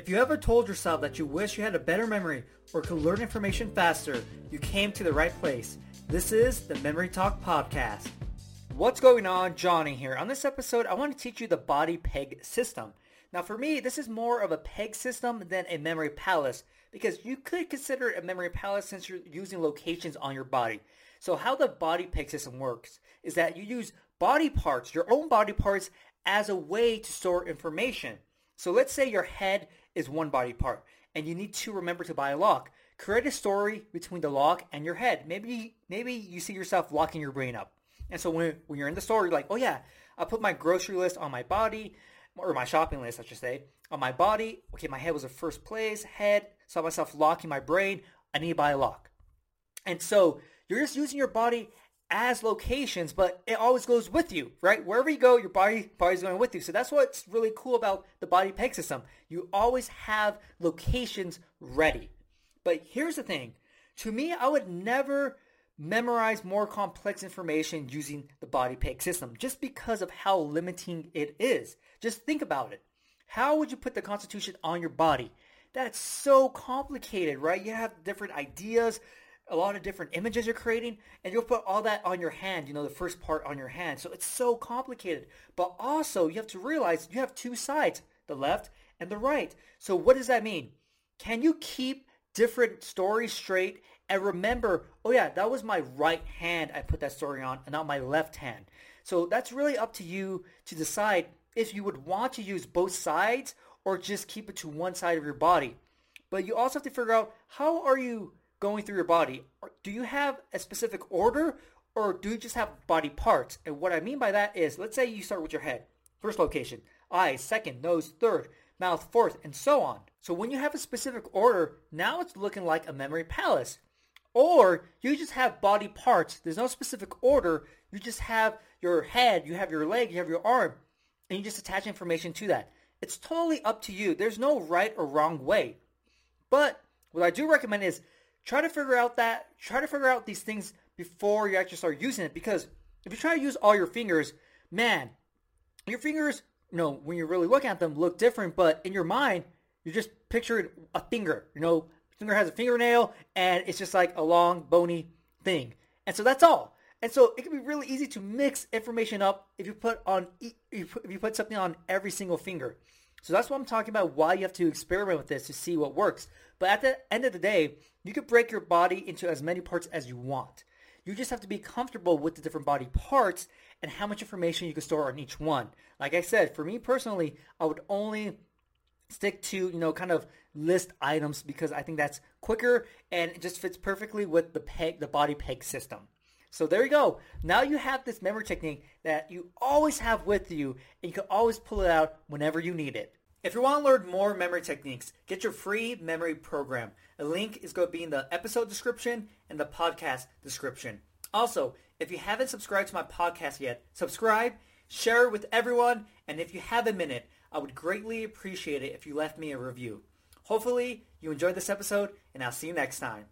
If you ever told yourself that you wish you had a better memory or could learn information faster, you came to the right place. This is the Memory Talk Podcast. What's going on? Johnny here. On this episode, I want to teach you the body peg system. Now for me, this is more of a peg system than a memory palace because you could consider it a memory palace since you're using locations on your body. So how the body peg system works is that you use body parts, your own body parts, as a way to store information. So let's say your head is one body part and you need to remember to buy a lock. Create a story between the lock and your head. Maybe maybe you see yourself locking your brain up. And so when, when you're in the store, you're like, oh yeah, I put my grocery list on my body, or my shopping list, I should say, on my body. Okay, my head was the first place, head, saw myself locking my brain. I need to buy a lock. And so you're just using your body as locations, but it always goes with you, right? Wherever you go, your body body's going with you. So that's what's really cool about the body peg system. You always have locations ready. But here's the thing. To me, I would never memorize more complex information using the body peg system just because of how limiting it is. Just think about it. How would you put the constitution on your body? That's so complicated, right? You have different ideas, a lot of different images you're creating, and you'll put all that on your hand, you know, the first part on your hand. So it's so complicated. But also, you have to realize you have two sides, the left and the right. So what does that mean? Can you keep different stories straight and remember, oh yeah, that was my right hand I put that story on and not my left hand. So that's really up to you to decide if you would want to use both sides or just keep it to one side of your body. But you also have to figure out how are you going through your body. Do you have a specific order or do you just have body parts? And what I mean by that is, let's say you start with your head. First location, eyes, second, nose, third, mouth, fourth, and so on. So when you have a specific order, now it's looking like a memory palace. Or you just have body parts. There's no specific order. You just have your head, you have your leg, you have your arm, and you just attach information to that. It's totally up to you. There's no right or wrong way. But what I do recommend is try to figure out that try to figure out these things before you actually start using it because if you try to use all your fingers man your fingers you know when you're really looking at them look different but in your mind you're just picturing a finger you know? Finger has a fingernail and it's just like a long bony thing. And so that's all. And so it can be really easy to mix information up if you put on if you put something on every single finger so that's what I'm talking about why you have to experiment with this to see what works. But at the end of the day, you could break your body into as many parts as you want. You just have to be comfortable with the different body parts and how much information you can store on each one. Like I said, for me personally, I would only stick to, you know, kind of list items because I think that's quicker and it just fits perfectly with the peg, the body peg system. So there you go. Now you have this memory technique that you always have with you and you can always pull it out whenever you need it. If you want to learn more memory techniques, get your free memory program. A link is going to be in the episode description and the podcast description. Also, if you haven't subscribed to my podcast yet, subscribe, share it with everyone, and if you have a minute, I would greatly appreciate it if you left me a review. Hopefully, you enjoyed this episode, and I'll see you next time.